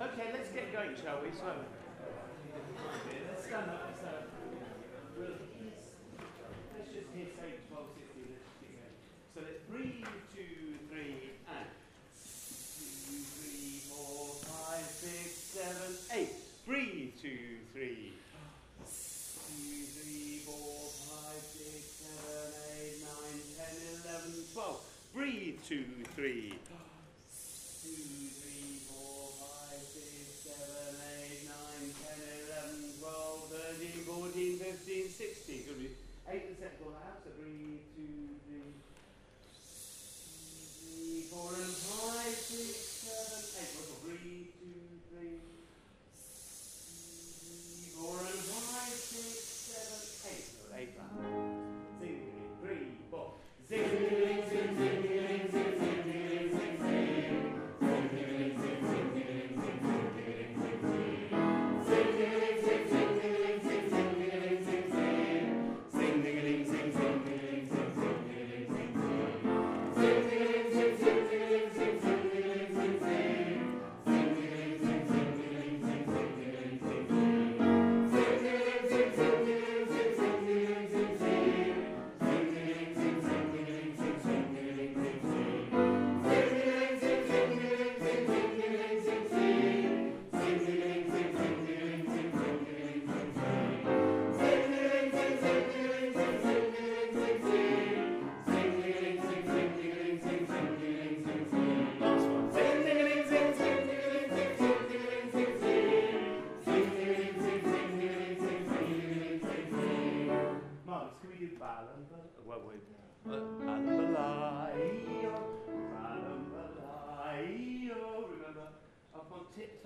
Okay, let's get going, shall we? So. three.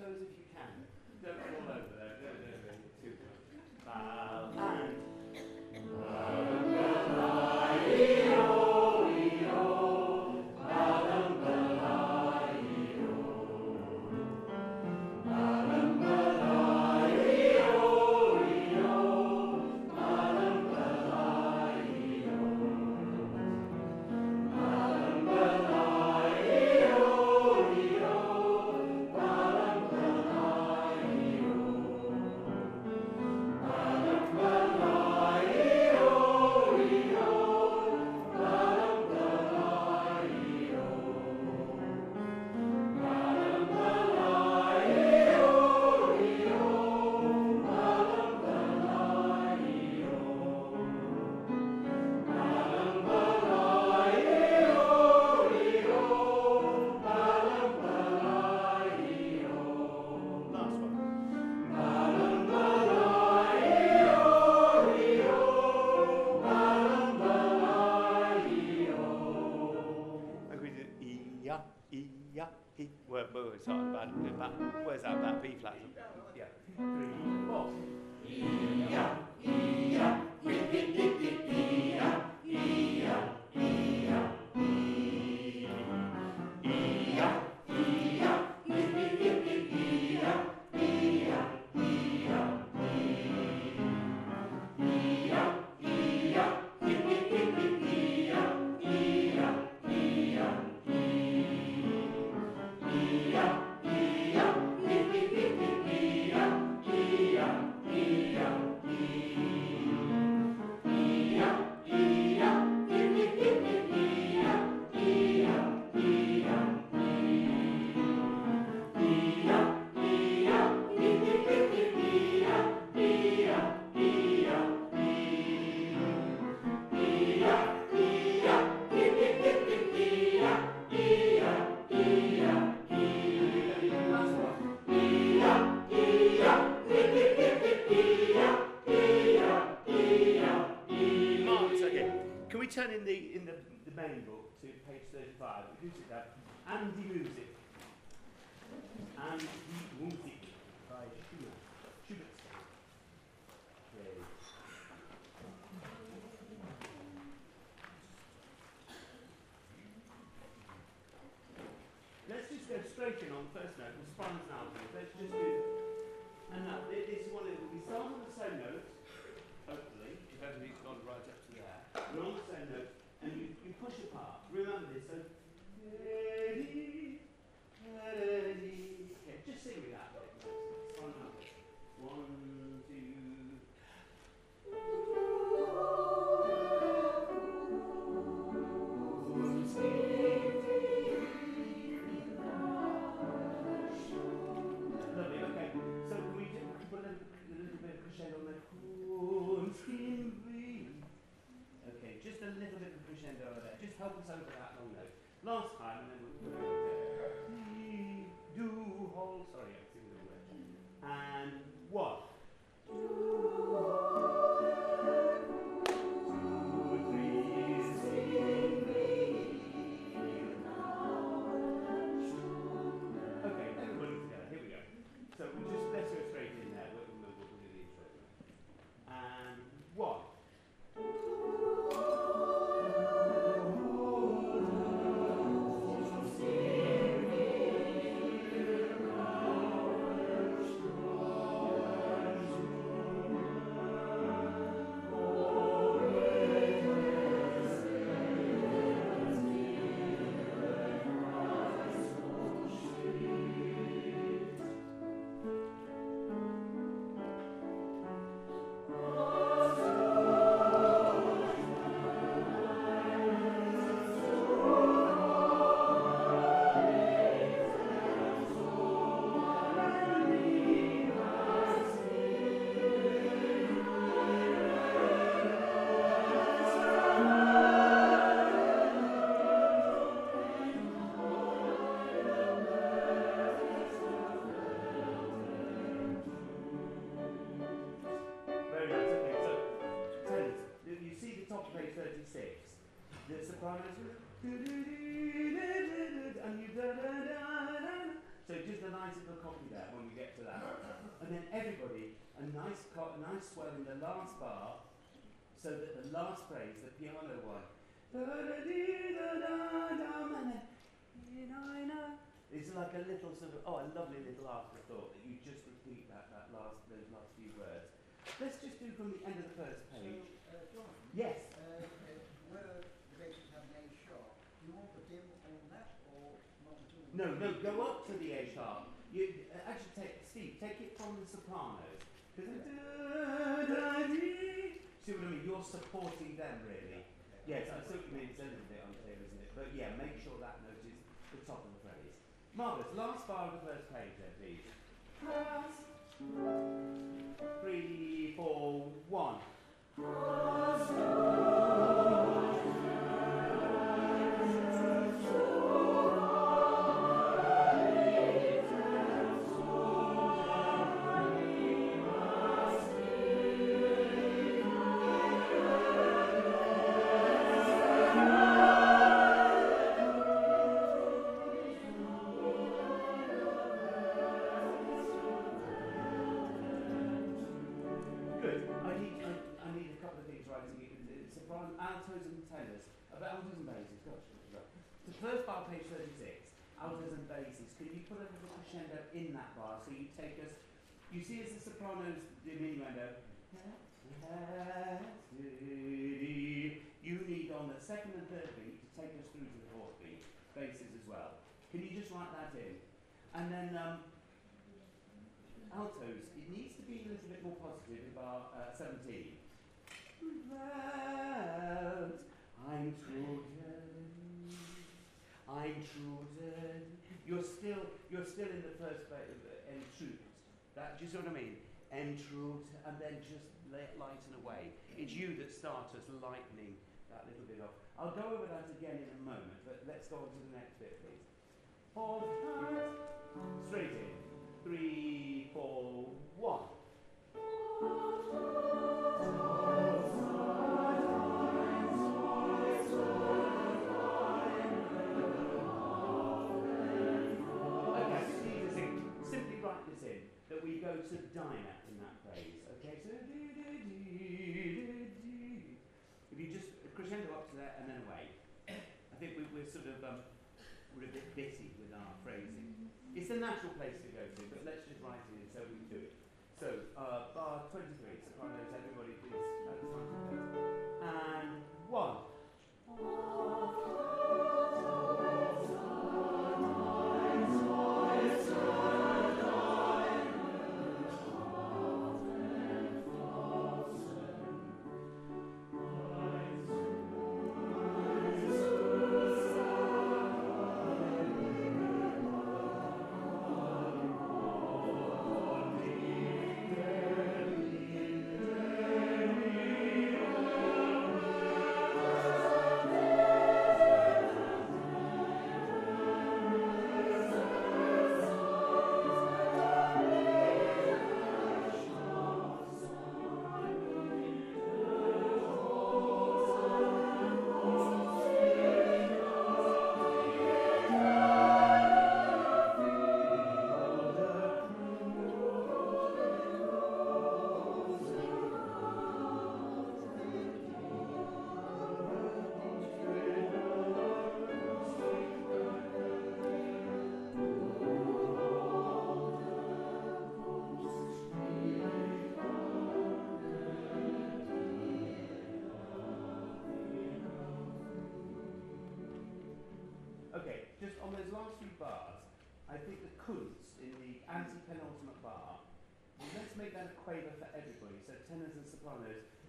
toes if you can. Don't fall over. And he moves that? An die Musik. Andy Music by Schubert. Schubert. Okay. Let's just go straight in on the first note, the spines now. Let's just do And now, this one, it will be sound on the same note, hopefully, if everything's gone right up to there. We're on the same note, and you, you push apart. Remember this, so nice a nice swell in the last bar, so that the last phrase, the piano one, da da dee da da dum, and then it's like a little sort of oh a lovely little afterthought that you just repeat that that last those last few words. Let's just do from the end of the first page. So, uh, John, Yes. uh, uh, where the bases have an A sharp, do you want the dim on that or not at all? No, no, go up to the A sharp. You uh, actually take Steve, take it from the sopranos. 'Cause it- da, da, dee. See what I mean? You're supporting them really. Yes, I see what you mean. It's a little bit unclear, isn't it? But yeah, make sure that note is the top of the phrase. Marvellous. Last bar of the first page there, please. Three, four, one. Good. And then um, altos, it needs to be a little bit more positive in bar uh, 17. That I'm chosen, I'm. You're still, you're still in the first ba- of entrut. That, do you see what I mean? Entrut, and then just let lighten away. It's you that start us lightening that little bit off. I'll go over that again in a moment, but let's go on to the next bit, please. Hold tight. Straight in. Three, four, one. Okay. Simply write this in that we go to diner in that phrase. Okay, so do, do, do, do, do. if you just crescendo up to that and then away, I think we, we're sort of um, we're a bit bitty with our crazy. It's a natural place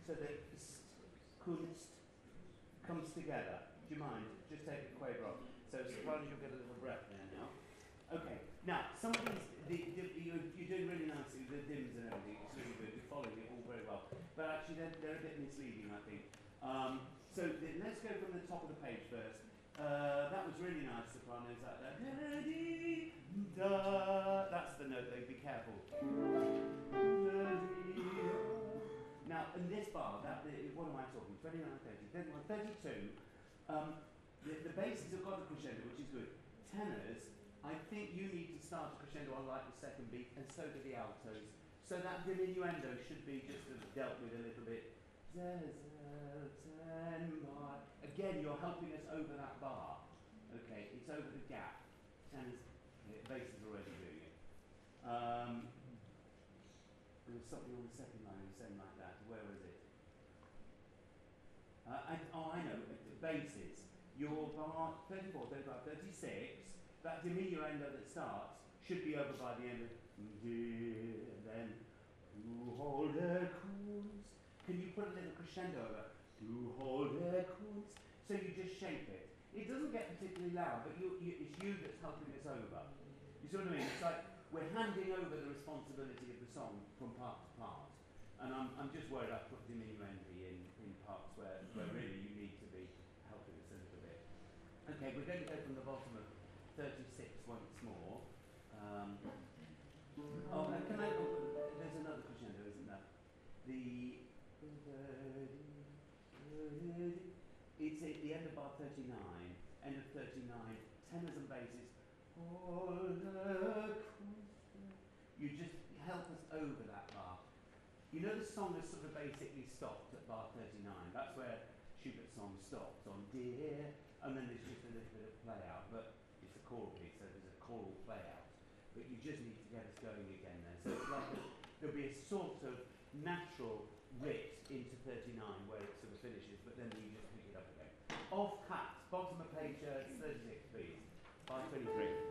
so that 30, 32, um, the, the basses have got a crescendo, which is good. Tenors, I think you need to start a crescendo on like the second beat, and so do the altos. So that diminuendo should be just sort of dealt with a little bit. Again, you're helping us over that bar. Okay, it's over the gap. Tenors, the bass is already doing it. Um, there was something on the second line you saying like that. Where was it? Uh, I, oh, I know. The basses. Your bar 34, 35, 36, that diminuendo that starts should be over by the end of and then to hold a cruise. Can you put a little crescendo over to hold a cruise? So you just shape it. It doesn't get particularly loud, but you, you, it's you that's helping us over. You see what I mean? It's like we're handing over the responsibility of the song from part to part. And I'm, I'm just worried I've put diminuendo in, in parts where, where really you need to be helping us a little bit. Okay, we're going to go from the bottom of 36 once more. Um, oh, and can I? Oh, there's another crescendo, isn't there? The it's at the end of bar 39, end of 39, tenors and basses. You just help us over that bar. You know the song has sort of basically stopped bar 39. That's where Schubert's song stops on dear, and then there's just a little bit of play out, but it's a choral piece, so there's a choral play out. But you just need to get us going again there. So it's like a, there'll be a sort of natural rip into 39 where it sort of finishes, but then you just pick it up again. Off cut, bottom of page uh, 36, please. 523.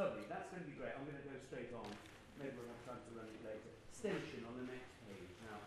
Lovely, that's going to be great. I'm going to go straight on. Maybe we'll have time to run it later. Station on the next page. Now,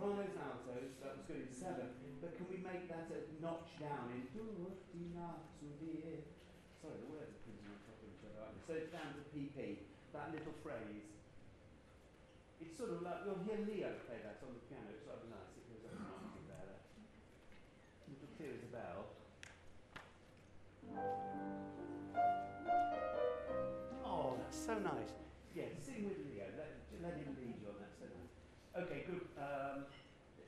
Sopranos and altos, that was good in seven. But can we make that a notch down in Sorry, the words are printing on top of each other? So it's down to PP, that little phrase. It's sort of like, you'll hear Leo play that on the piano, it's rather nice, it goes up and and there. Little clear as a bell. Oh, that's so nice. Yeah, sing with Leo, let, let him lead you on that, so nice. Okay, good. Um,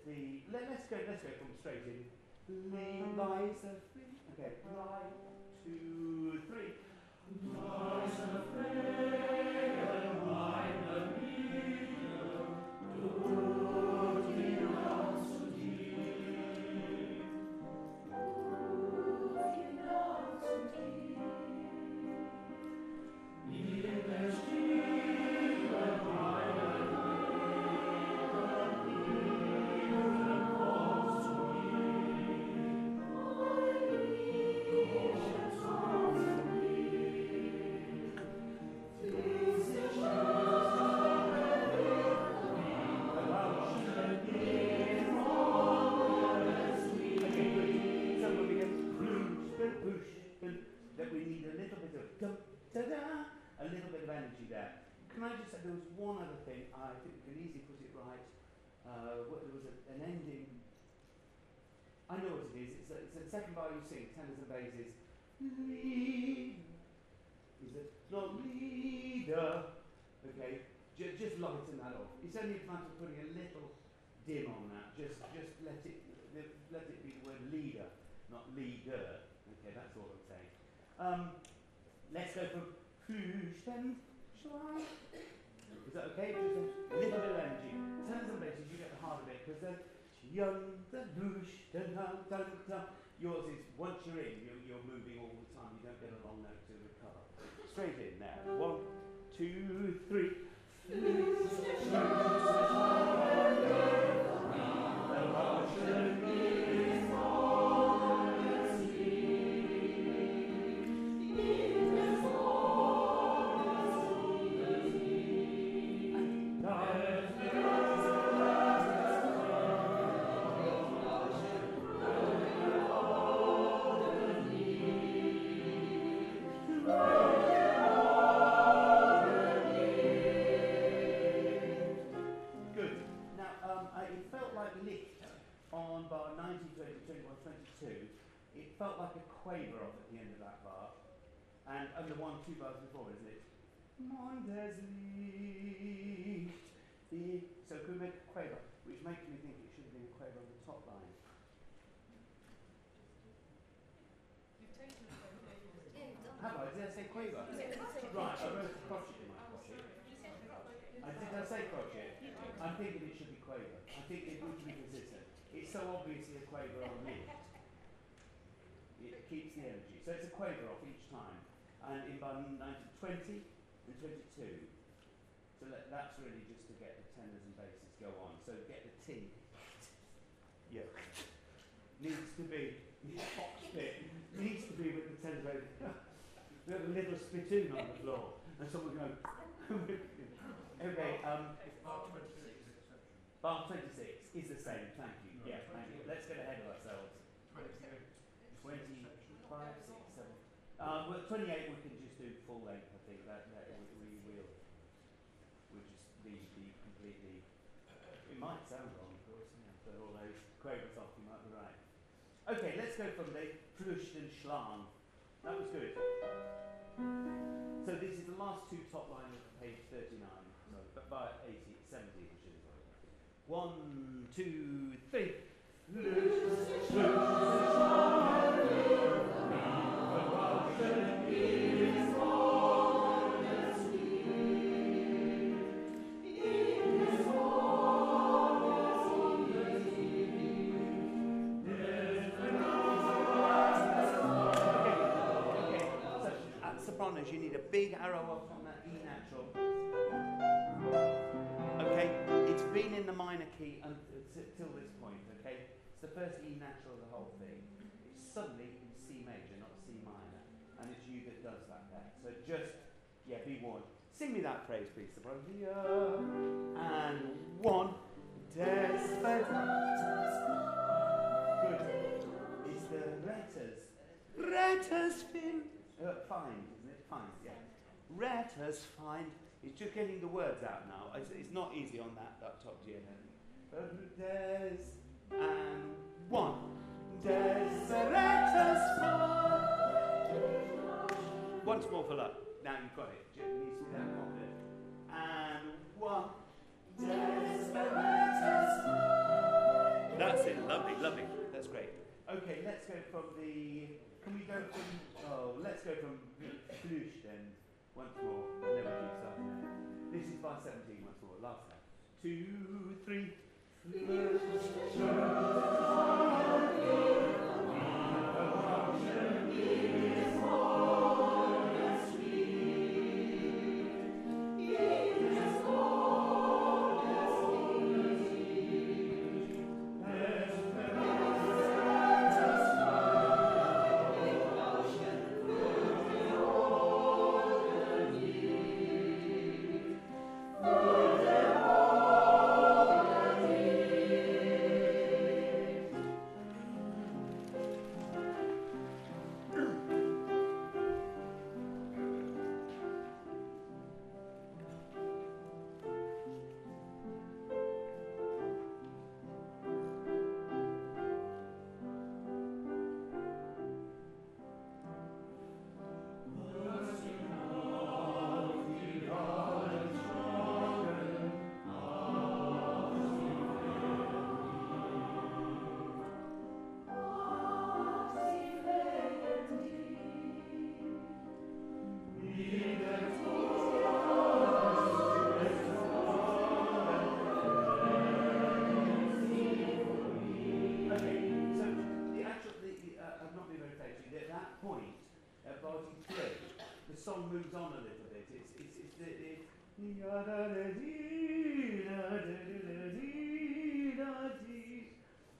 the, let, let's go, let's go from straight in. Lee lies a free. Okay, one, two, three. Okay, what, there was a, an ending. I know what it is. It's, a, it's the second bar you sing, tenors and basses. Lead. Is it not leader? Okay, J- just lighten that off. It's only a matter of putting a little dim on that. Just, just let it, let it be the word leader, not leader. Okay, that's all I'm saying. Um, let's go from Flüchten, Schwein. Is that okay? Just a little bit of energy. Tenors and basses, you get the heart of it because then. Yours is once you're in, you're, you're moving all the time. You don't get a long note to recover. Straight in there. One, two, three. Go on. So get the T. Yeah. Needs to be, fox bit, needs to be with the and basses. a little spittoon on the floor. And someone going, okay, um, Bar twenty-six is exception. bar 26 is the same, thank you. Yeah, thank you. Let's get ahead of ourselves. 25, 6, 7. Uh, well, 28 we can just do full length, I think. That, that we, we will. We'll just be, be completely. It might sound wrong, of course, yeah, but all those quavers off, you might be right. Okay, let's go from the Fluscht and Schlang. That was good. So this is the last two top lines of page 39, so by 80, 70, which is one, two, three. Sopranos you need a big arrow up on that E natural. Okay, it's been in the minor key until this point, okay? It's the first E natural of the whole thing. It's suddenly in C major, not C minor. And it's you that does that there. So just, yeah, be warned. Sing me that phrase, please, soprano. Yeah. And one, desperate. Good. It's the letters. Letters fin. Uh, it? Find, yeah. Letters find. It's just getting the words out now. It's, it's not easy on that, that top G. Des and one. Letters find. Once more for luck. Now you've got it. You need to be that confident. And one. Letters find. That's it. Lovely, lovely. That's great. Okay, let's go from the. Can we go from? Oh, let's go from Flush then. Once more. And then we keep starting. This is bar 17 once more. Last time. Two, three. Song moves on a little bit. It's, it's, it's the, the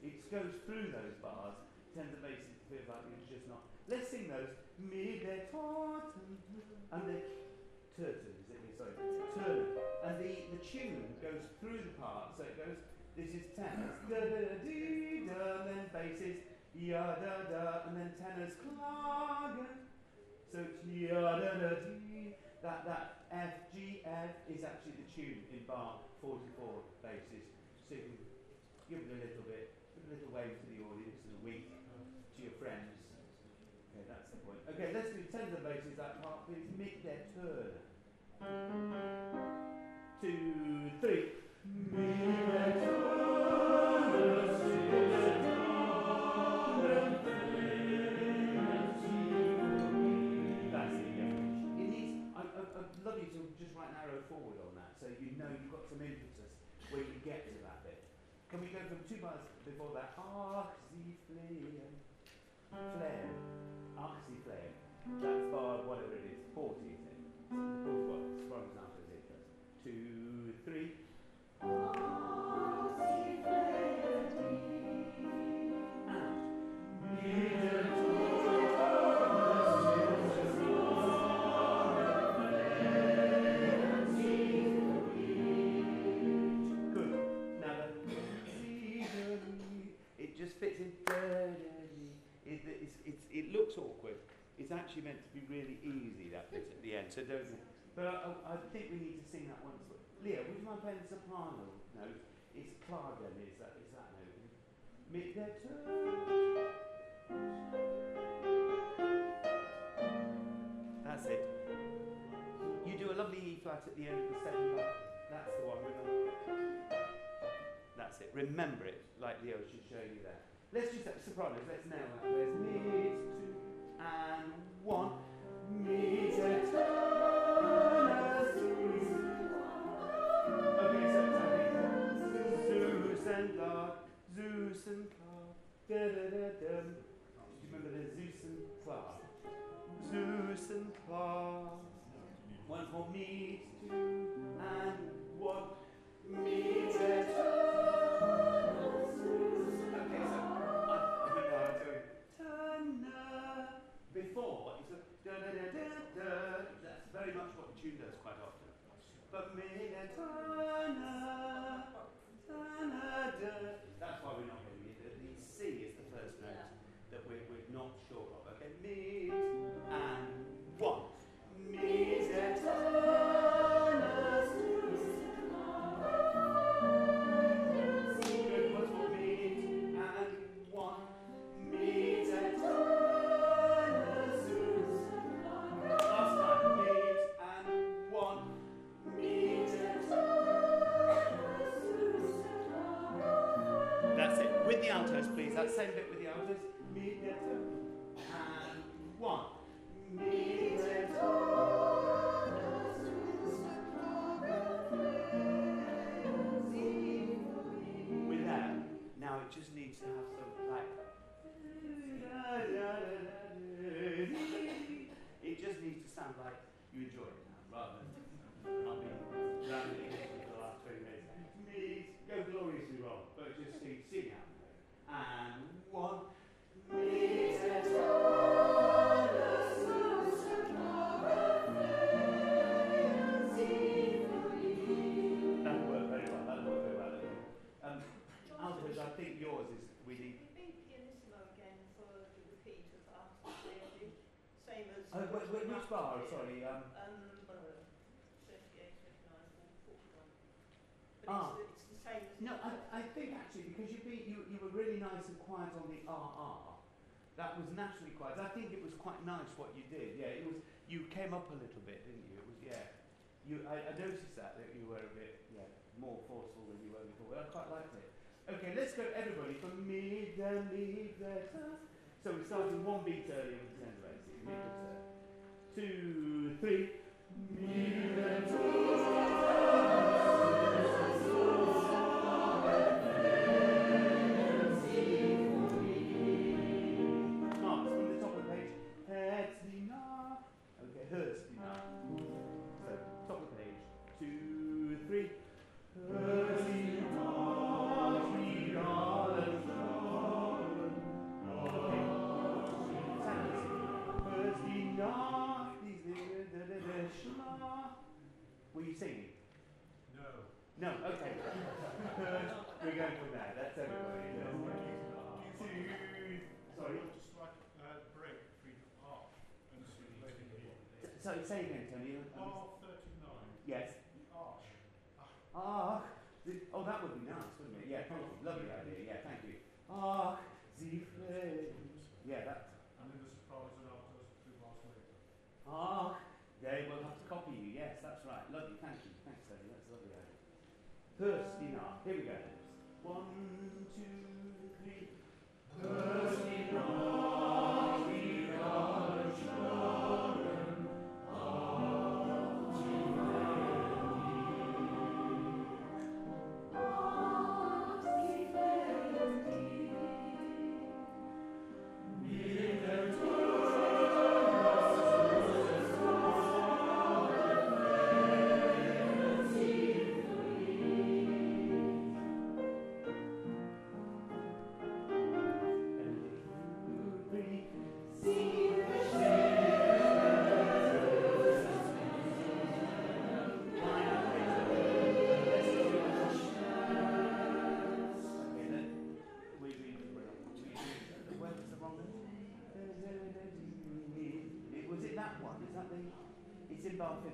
it goes through those bars. Tends to make it feel like it's just not. Let's sing those. And the turtle, is it? Sorry, turn. And the, the tune goes through the part, so it goes. This is tenors, da da dee da, then basses, ya da da, and then tenors klagen. So. That that F G F is actually the tune in bar 44 basses. So you give it a little bit, give a little wave to the audience and a wink to your friends Okay, that's the point. Okay, let's do tender voices that part, please. Make their turn. Two, three. Make their turn. That? Ach, sie flehen. Flame. Ach, ah, sie flame. That's bar whatever it is, 40, isn't it? One, for example, is it? Two, It's actually meant to be really easy that bit at the end. So don't. But I, I, think we need to sing that once. Leah, would you mind playing the soprano note? It's Klagen, is that is that note? That's it. You do a lovely E flat at the end of the second bar. That's the one. Remember. That's it. Remember it, like Leo should show you there. Let's just sopranos. Let's nail that. There's mid, and one. And Clark, Zeus and Clark. Da da da dum. Do you remember the Zeus and Clark? Zeus and Clark. One for me, two, and one. Me, two. Tune does quite often. But me and ta-na, ta-na. That's why we're not and quiet on the RR. That was naturally quite. I think it was quite nice what you did. Yeah, it was. You came up a little bit, didn't you? It was yeah. You, I, I noticed that that you were a bit yeah more forceful than you were before. I quite liked it. Okay, let's go everybody from me then leave the So we're starting one beat earlier with the. Mid Two, three. Me then So say again, about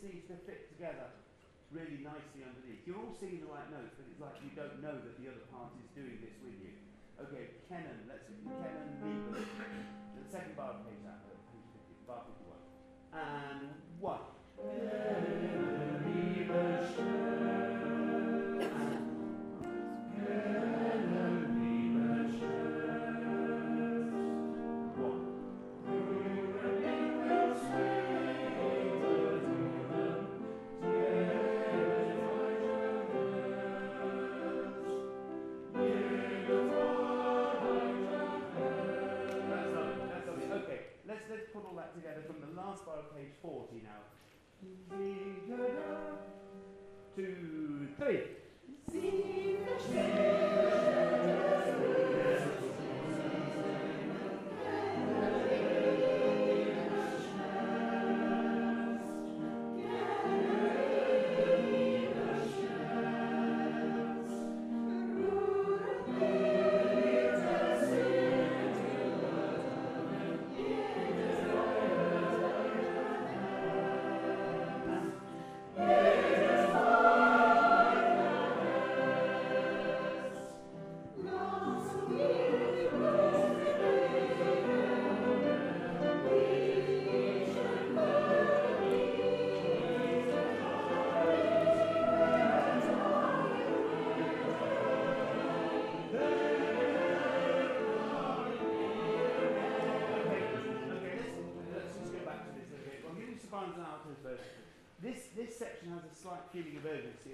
seems to fit together really nicely underneath. You're all singing the right notes, but it's like you don't know that the other part is doing this with you. Okay, Kenan, let's see, Kenan Lieber, the second bar page after, uh, bar 51. And one. page 40 now. Two, three.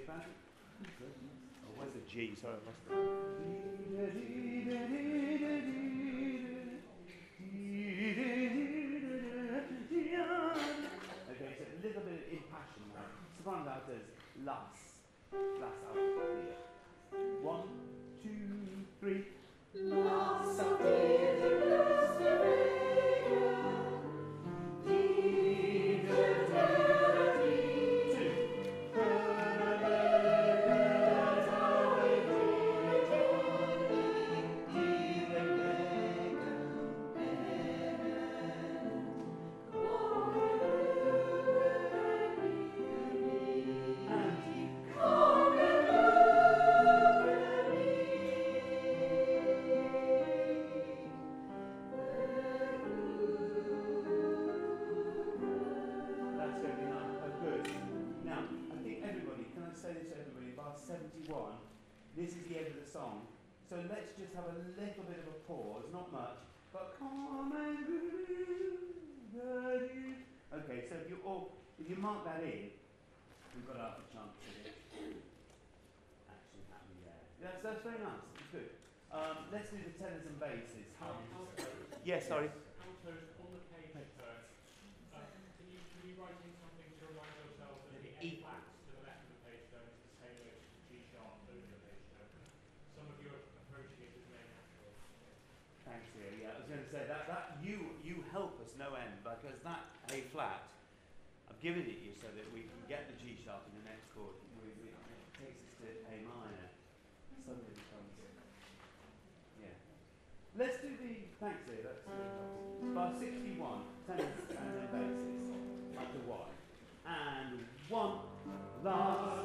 Patrick? Or was it G? Sorry, I lost it. Very nice. It's good. Um, let's do the tenors and basses. Yeah, sorry. Altos on the page first. Uh, can you can you write in something to remind ourselves that the E A flat to the left of the page tone is the same as G sharp over the page tone? Some of you are approaching it as very natural. Thanks, dear. Yeah, I was going to say that, that you you help us no end because that A flat, I've given it you so that we can get the G sharp in the next chord. We, we, it takes us to A minor. Suddenly becomes yeah. Let's do the thanks, dear. That's uh, bar sixty-one. Tenors and then basses. Up to one and one. Last.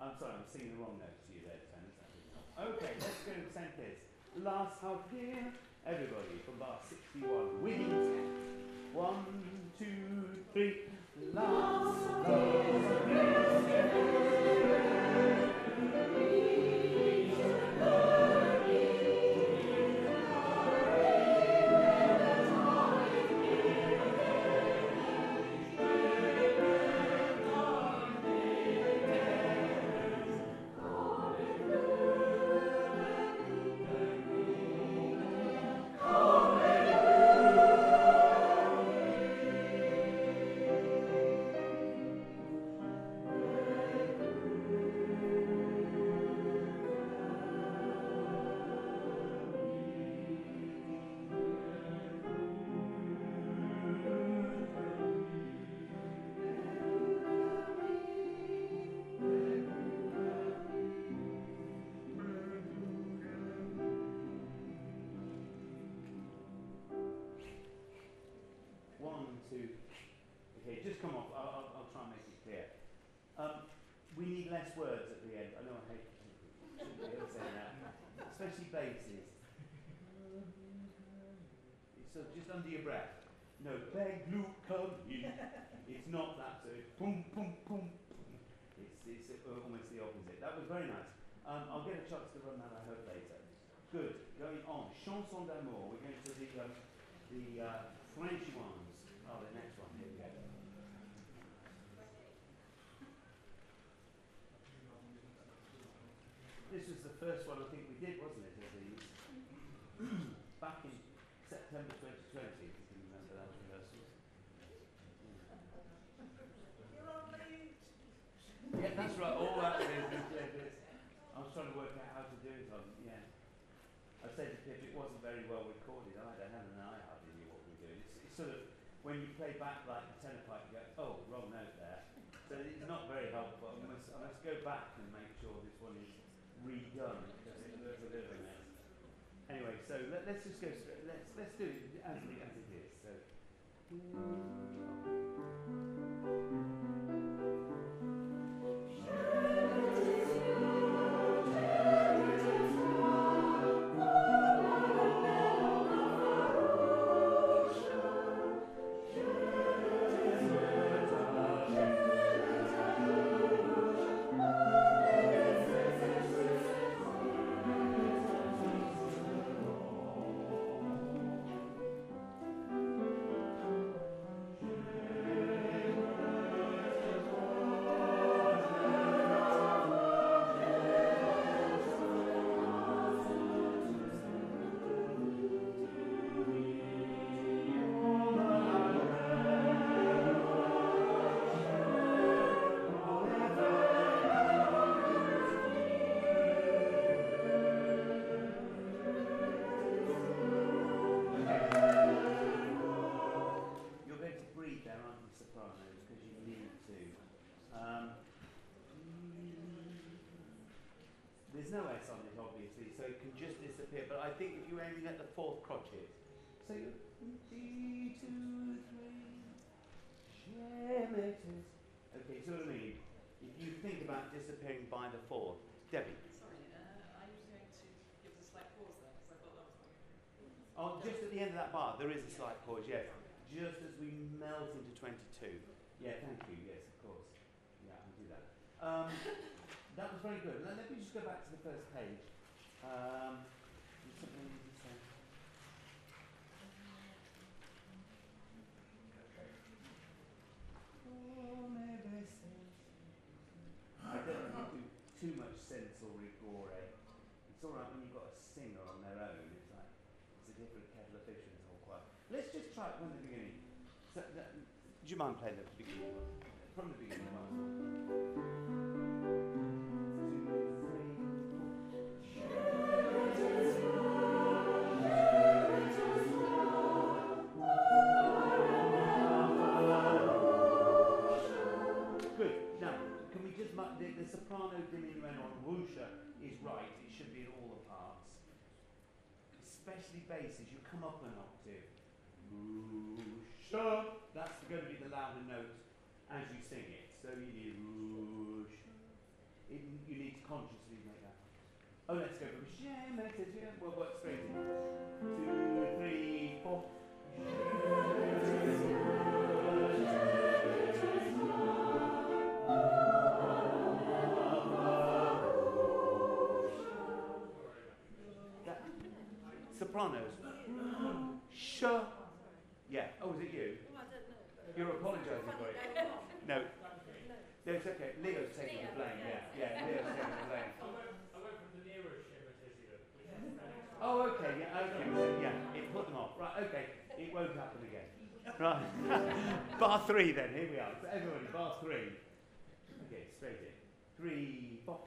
I'm sorry, I'm singing the wrong notes to you there, tenors. Okay, let's go to same. Last half here, everybody from bar 61, winning 10. One, two, three. Last the uh, French ones. Oh, the next one. Here we go. This was the first one I think we did, wasn't it, of these? Back in September 2020, if you can remember that rehearsals. You're on mute. Yeah, that's right. All that is, is, is, is. I was trying to work out how to do it on, yeah. I said to Pip, it wasn't very well recorded. I don't Helen and I hardly knew what we were doing. It's, it's sort of, when you play back like the tenor pipe, you go, oh, wrong note there. So it's not very helpful. I must, I must go back and make sure this one is redone because it looks a bit of a mess. Anyway, so let, let's just go straight. Let's, let's do it as, as it is. So. There is a slight pause, yes. Just as we melt into 22. Yeah, thank you, yes, of course. Yeah, I'll do that. Um, that was very good. Let, let me just go back to the first page. Um, I don't to do too much sense or rigore. It's all right when you've got a singer on their own. It's like it's a different kettle of fish and it's all quiet. It from the beginning. So, do you mind playing the beginning? From the beginning, might just mark the, the soprano diminuendo on whoosha is right. It should be in all the parts. Especially basses, you come up an octave. Whoosha. That's going to be the louder note as you sing it. So you need whoosha. It, you need to consciously make that. Oh, let's go. We'll work straight Right. bar three then. Here we are. So everybody, bar three. Okay. Straight in. Three, four.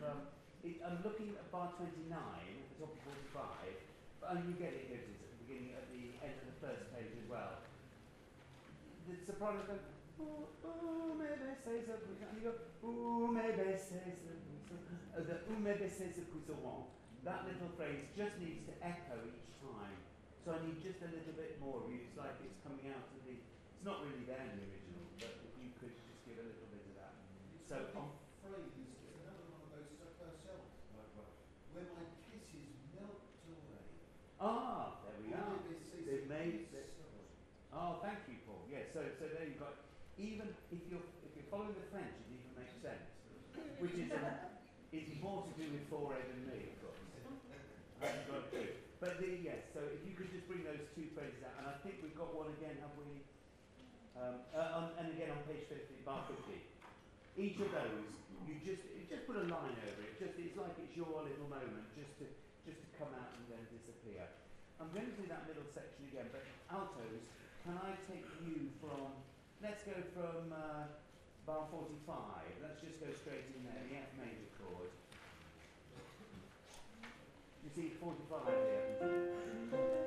Um, it, I'm looking at bar 29 at top of 45, but oh, you get it here at the beginning, at the end of the first page as well. The soprano goes, ooh, ooh, maybe say so, and you go, ooh, maybe say so, uh, the ooh, maybe say so, That little phrase just needs to echo each time. So I need just a little bit more of you. It's like it's coming out of the. It's not really there in the original, but if you could just give a big on phrase, it's another one of those stuck herself. When my kisses melt away. Ah, there we are. All this is They've made so- Oh, thank you, Paul. Yeah, so so there you've got. Even if you're if you're following the French, it even makes sense, which is um, is more to do with forehead than me, of course. I've got two. But the, yes, so if you could just bring those two phrases out, and I think we've got one again, have we? Um, uh, on, and again on page 50, bar 50. Each of those, you just you just put a line over it. Just it's like it's your little moment, just to just to come out I'm going to do that middle section again, but altos, can I take you from? Let's go from uh, bar 45. Let's just go straight in there. The F major chord. You see 45 here.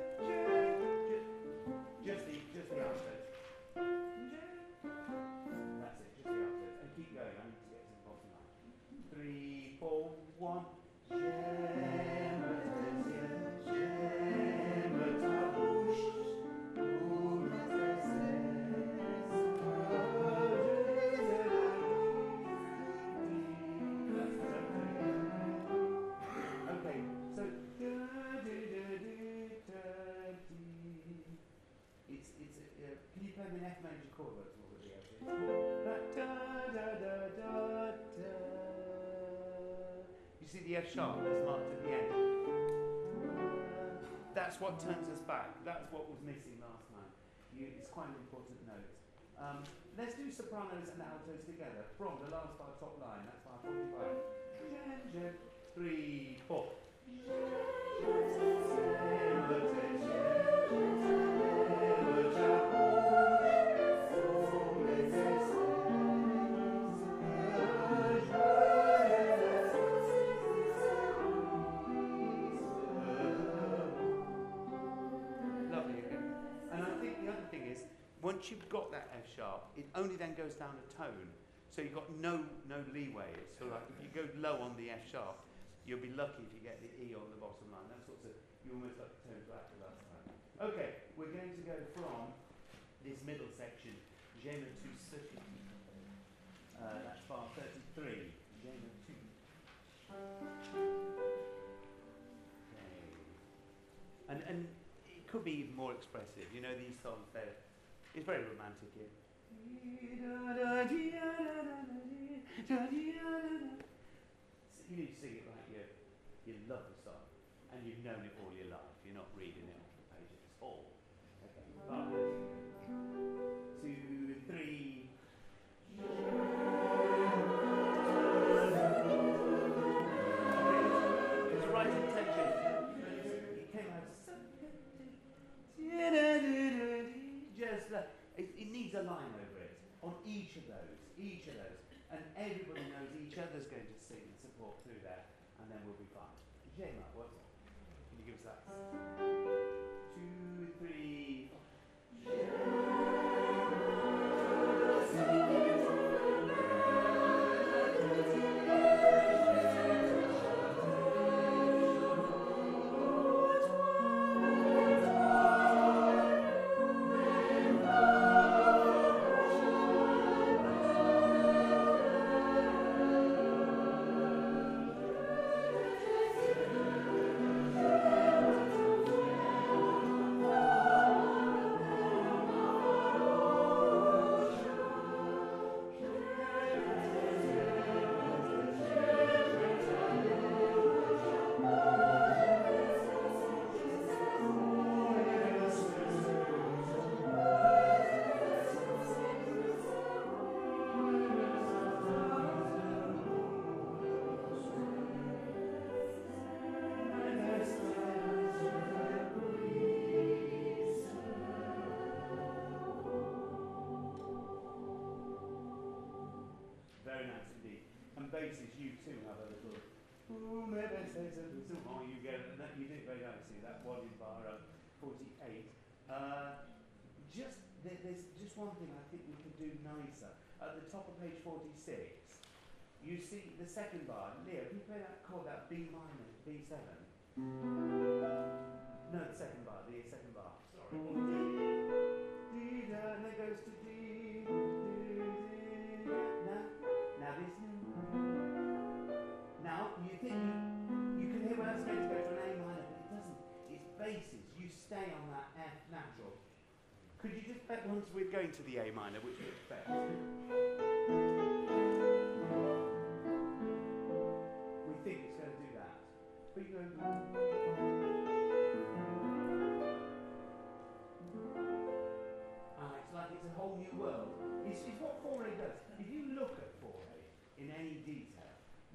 That's marked at the end. That's what turns us back. That's what was missing last night. You, it's quite an important note. Um, let's do sopranos and altos together from the last bar top line. That's bar 45. Three, four. Once you've got that F sharp, it only then goes down a tone. So you've got no no leeway. Of like if you go low on the F sharp, you'll be lucky if you get the E on the bottom line. That's sort of you almost like turn back the last time. Okay, we're going to go from this middle section, Jena to Suki. Uh, that's bar 33. Jena 2. Okay. And, and it could be even more expressive. You know, these songs, they're, it's very romantic here. You need to sing it like you, you love the song and you've known it line over it on each of those, each of those, and everybody knows each other's going to sing and support through there, and then we'll be fine. Jema, what? Can you give us that? second bar, Leo, can you play that chord, that B minor, B7? No, the second bar, the second bar. Sorry. D, D, and goes to D, D, D, now, now this. Now, you think you, you can hear where that's going to go to an A minor, but it doesn't. It's basses, you stay on that F natural. Could you just bet once we're going to the A minor, which we expect?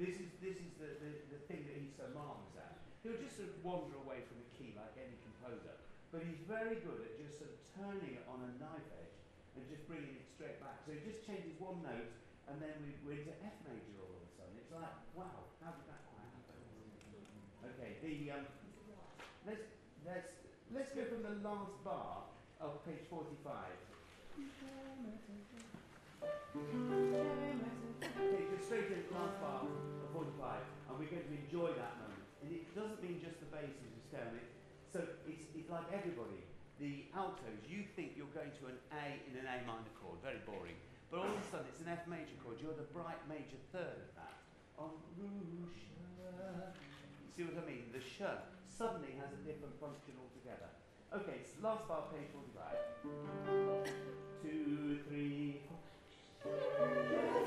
This is, this is the, the, the thing that he's so marvellous at. He'll just sort of wander away from the key like any composer. But he's very good at just sort of turning it on a knife edge and just bringing it straight back. So he just changes one note and then we, we're into F major all of a sudden. It's like, wow, how did that quite happen? Okay, the, um, let's, let's, let's go from the last bar of page 45. Okay, just straight in the last bar of 45, and we're going to enjoy that moment. And it doesn't mean just the bass just down it. So it's, it's like everybody. The altos, you think you're going to an A in an A minor chord, very boring. But all of a sudden it's an F major chord. You're the bright major third of that. On. See what I mean? The sh suddenly has a different function altogether. Okay, so last bar, page 45. Two, three, Thank you.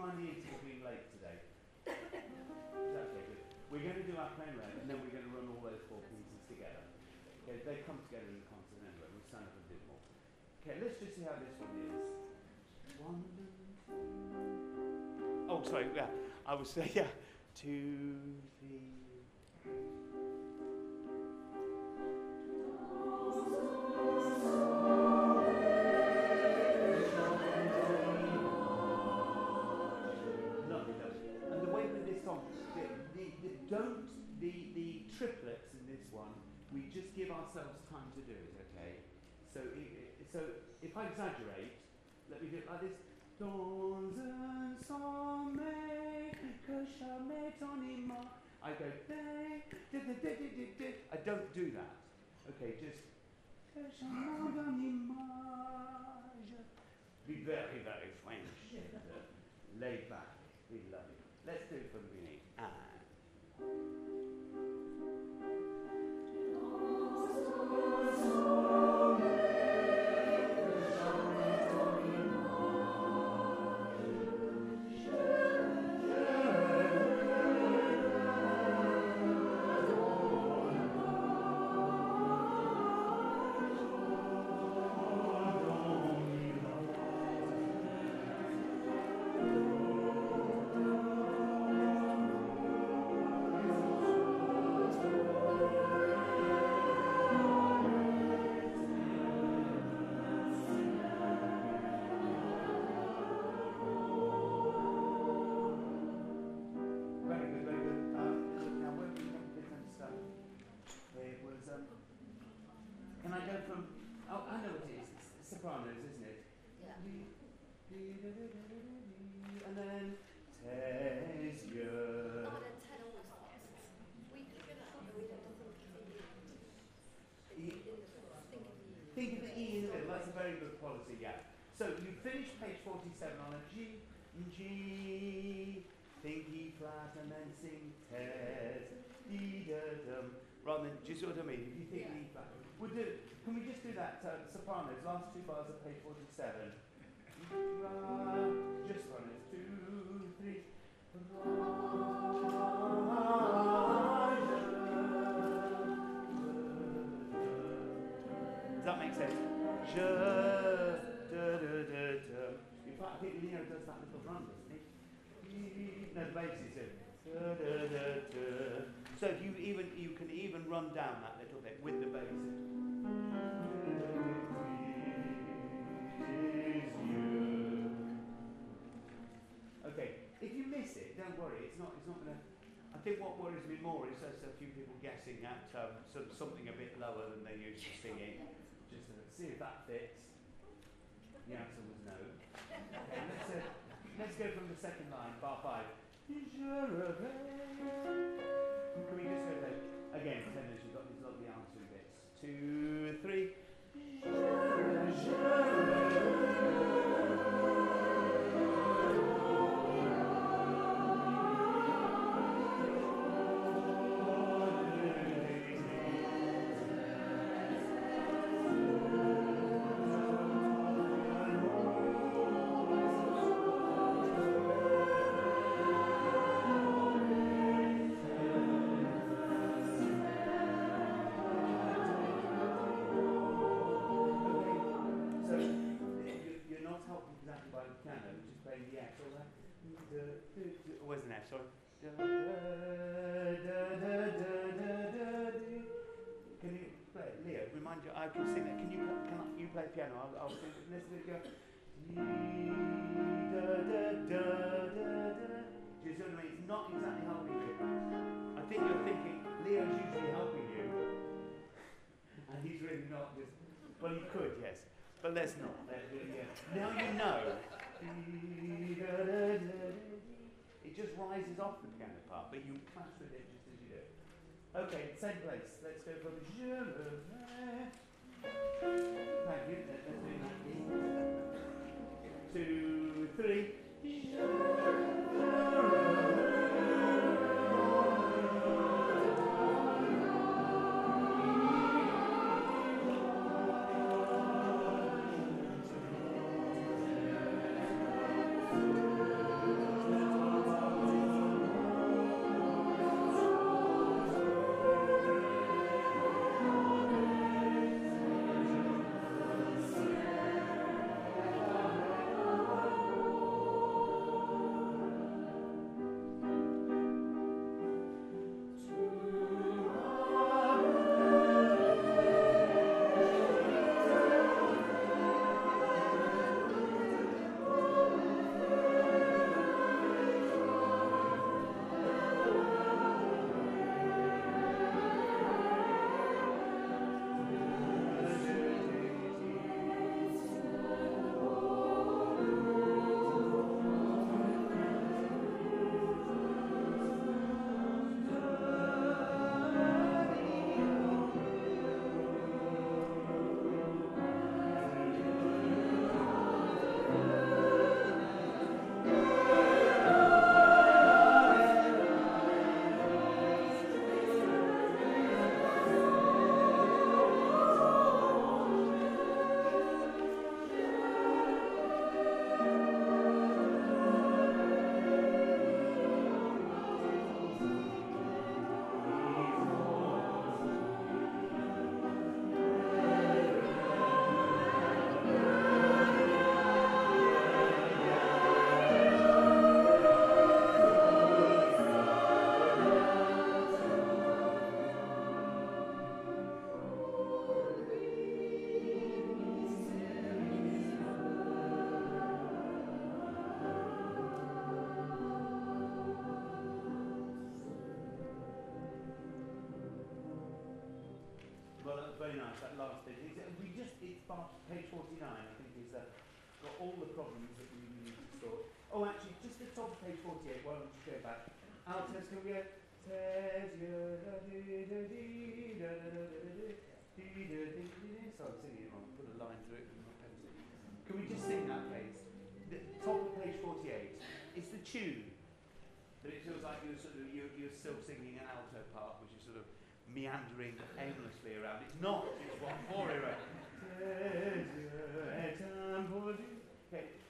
98 will be late today. okay, good. We're going to do our plane round, and then we're going to run all those four pieces together. Okay, they come together in the concert anyway. We'll stand up and do more. Okay, let's just see how this one is. One. Oh, sorry. Yeah, I was saying. Yeah, two. Don't, the, the triplets in this one, we just give ourselves time to do it, okay? So, so if I exaggerate, let me do it like this. Dans un sommeil que jamais ton image. I go. I don't do that. Okay, just. que jamais ton image. Be very, very French. laid back. We love it. Let's do it from the last two bars of page 47. Ra, just one, two, three. Ra, says, je, da, da, da, da. In fact, I think Leo does that little run, doesn't he? No, the bass is it. So you even you can even run down that little bit with the bass. More is there's a few people guessing at um, of something a bit lower than they're used to singing. Just to see if that fits. The answer was no. Okay, let's, uh, let's go from the second line, bar five. Can we just go there? Again, tenors, you've got these lovely answering bits. Two, three. Just rises off the piano part, but you clash with it just as you do. Okay, same place. Let's go from Je le vais. Thank you. Let's do that. Two, three. Got all the problems that we need to sort. Oh, actually, just the top of page 48, why don't you go back? Altos, can we go? Sorry, I'm singing it wrong. Put a line through it. with my pencil. Can we just sing that, please? The top of page 48. It's the tune. But it feels like you're sort of you're, you're still singing an alto part, which is sort of meandering aimlessly around. It's not. It's one four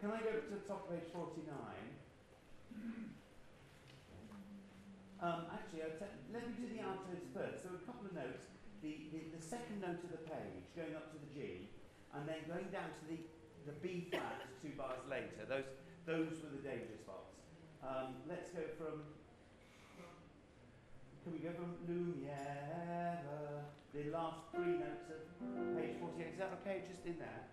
Can I go to the top of page forty nine? Um, actually, let me do the altos first. So a couple of notes. The, the, the second note of the page, going up to the G, and then going down to the, the B flat two bars later. Those, those were the danger spots. Um, let's go from. Can we go from Lumiere, the last three notes of page 48? Is that okay? Just in there.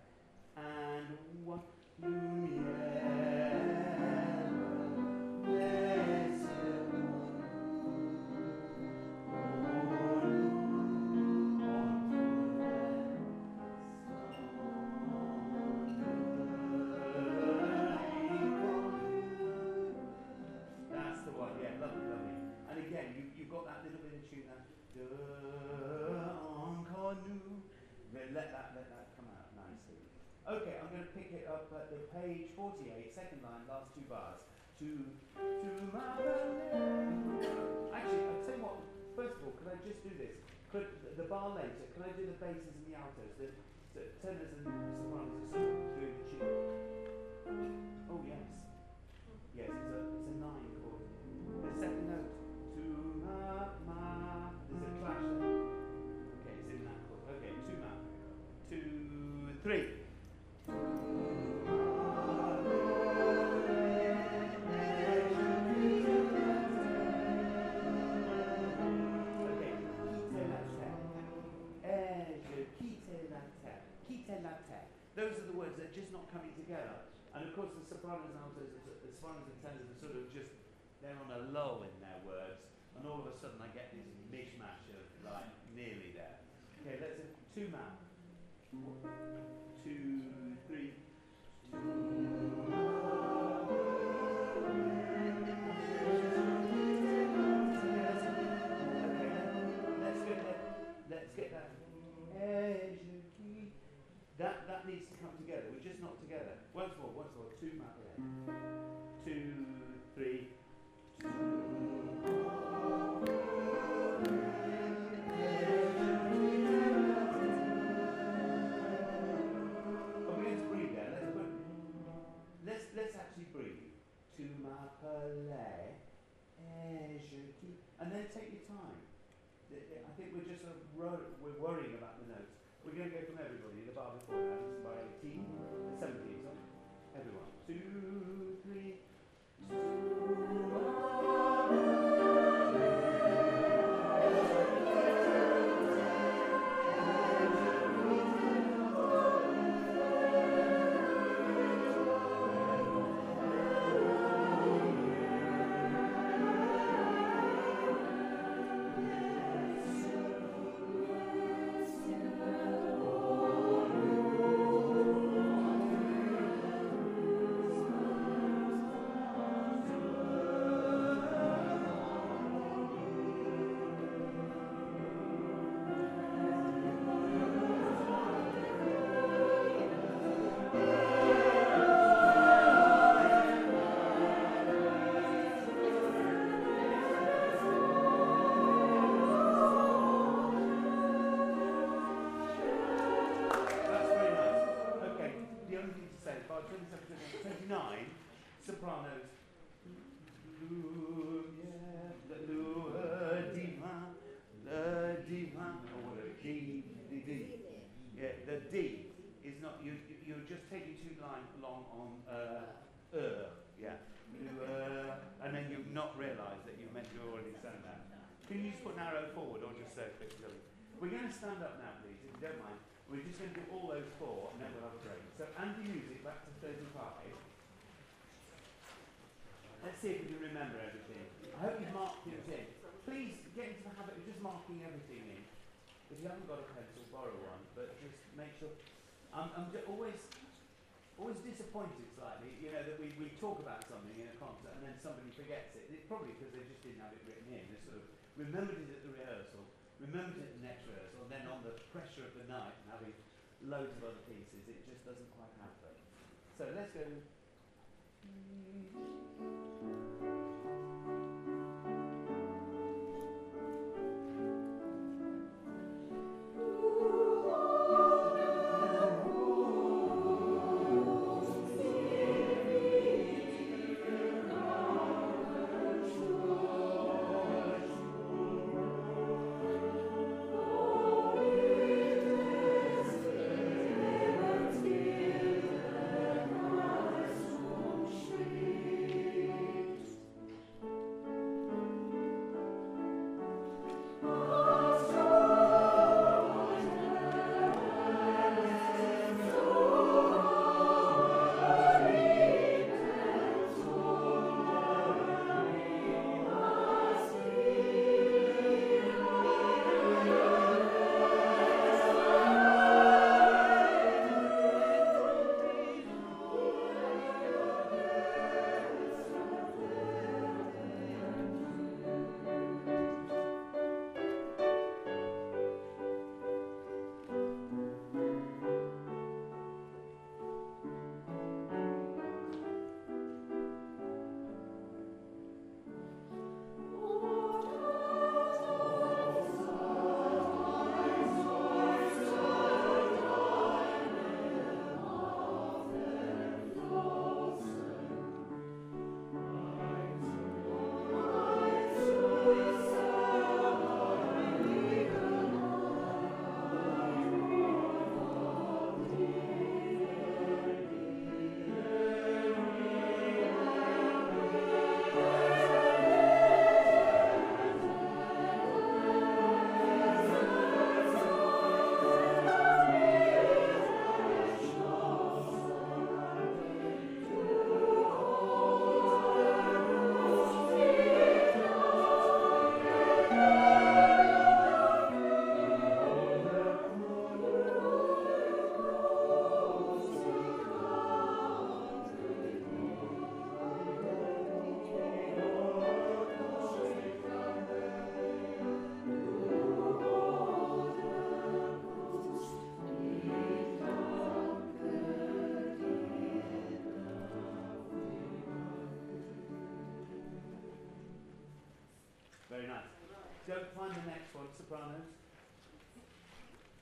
And one. That's second two bars. To, to my Actually, I'll tell you what, first of all, could I just do this? Could, the bar later, can I do the basses and the altos? The, the tenors and sopranos are doing the tune. Oh, yes. Yes, it's a, it's a nine chord. The second note. To ma, ma. There's a clash there. The and are sort of just, they're on a lull in their words. And all of a sudden, I get this mishmash of like nearly there. Okay, let's two man. Two, three. Let's we're worrying about the notes. We're going to go from everybody. The bar before that by 18, 17, sorry. Everyone. Two, three. That's Stand up now, please, if you don't mind. We're just going to do all those four and then we'll have a break. So, An die Musik back to 35. Let's see if we can remember everything. I hope you've marked things in. Please get into the habit of just marking everything in. If you haven't got a pencil, borrow one, but just make sure. I'm, I'm always, always disappointed slightly, you know, that we, we talk about something in a concert and then somebody forgets it. It's probably because they just didn't have it written in. They sort of remembered it at the rehearsal, remembered it at the next rehearsal, and then on the pressure of the night and having loads of other pieces, it just doesn't quite happen. So let's go.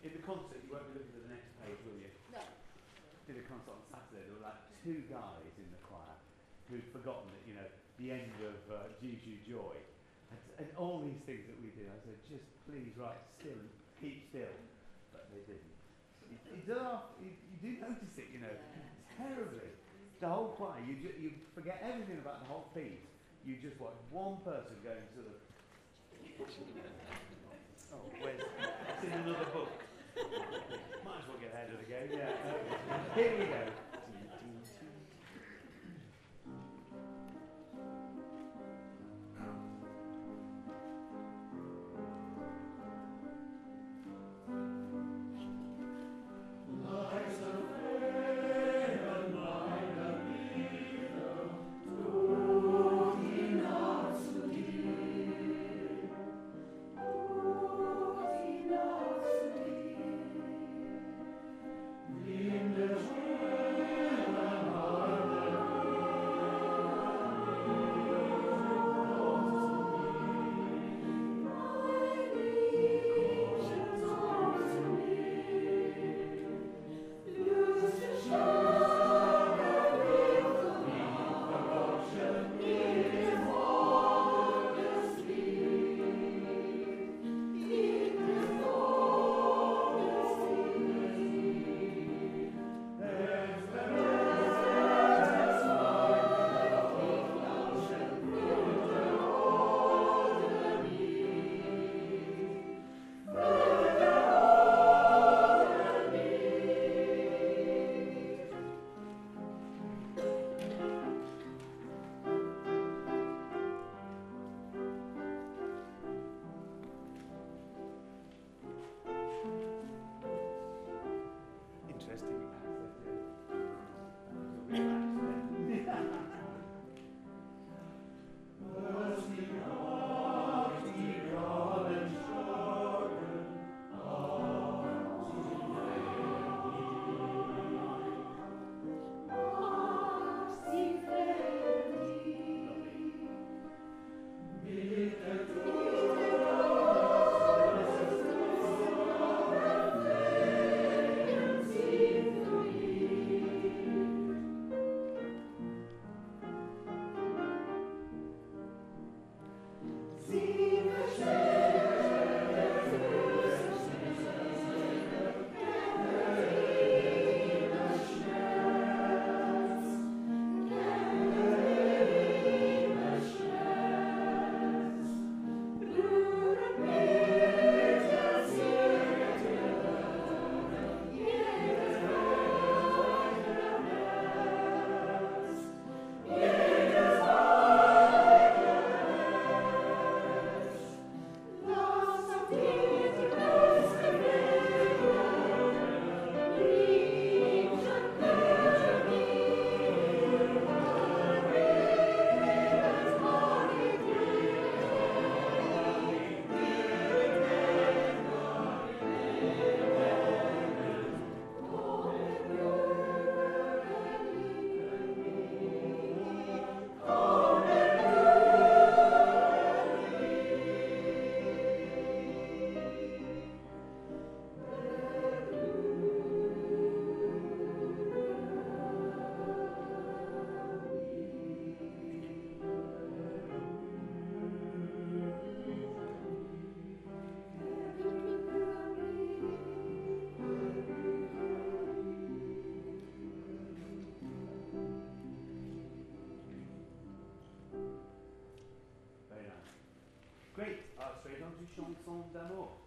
In the concert, you won't be looking at the next page, will you? No. Did a concert on Saturday. There were like two guys in the choir who'd forgotten that, you know, the end of uh, Jesu Joy. And, and all these things that we do. I said, just please write still and keep still. But they didn't. You, you, do, you, you do notice it, you know, terribly. The whole choir, you, ju- you forget everything about the whole piece. You just watch one person going sort of. oh, where's it's in another book. Might as well get ahead of the game. Yeah. Here we go. On to chanson d'amour.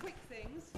Quick things.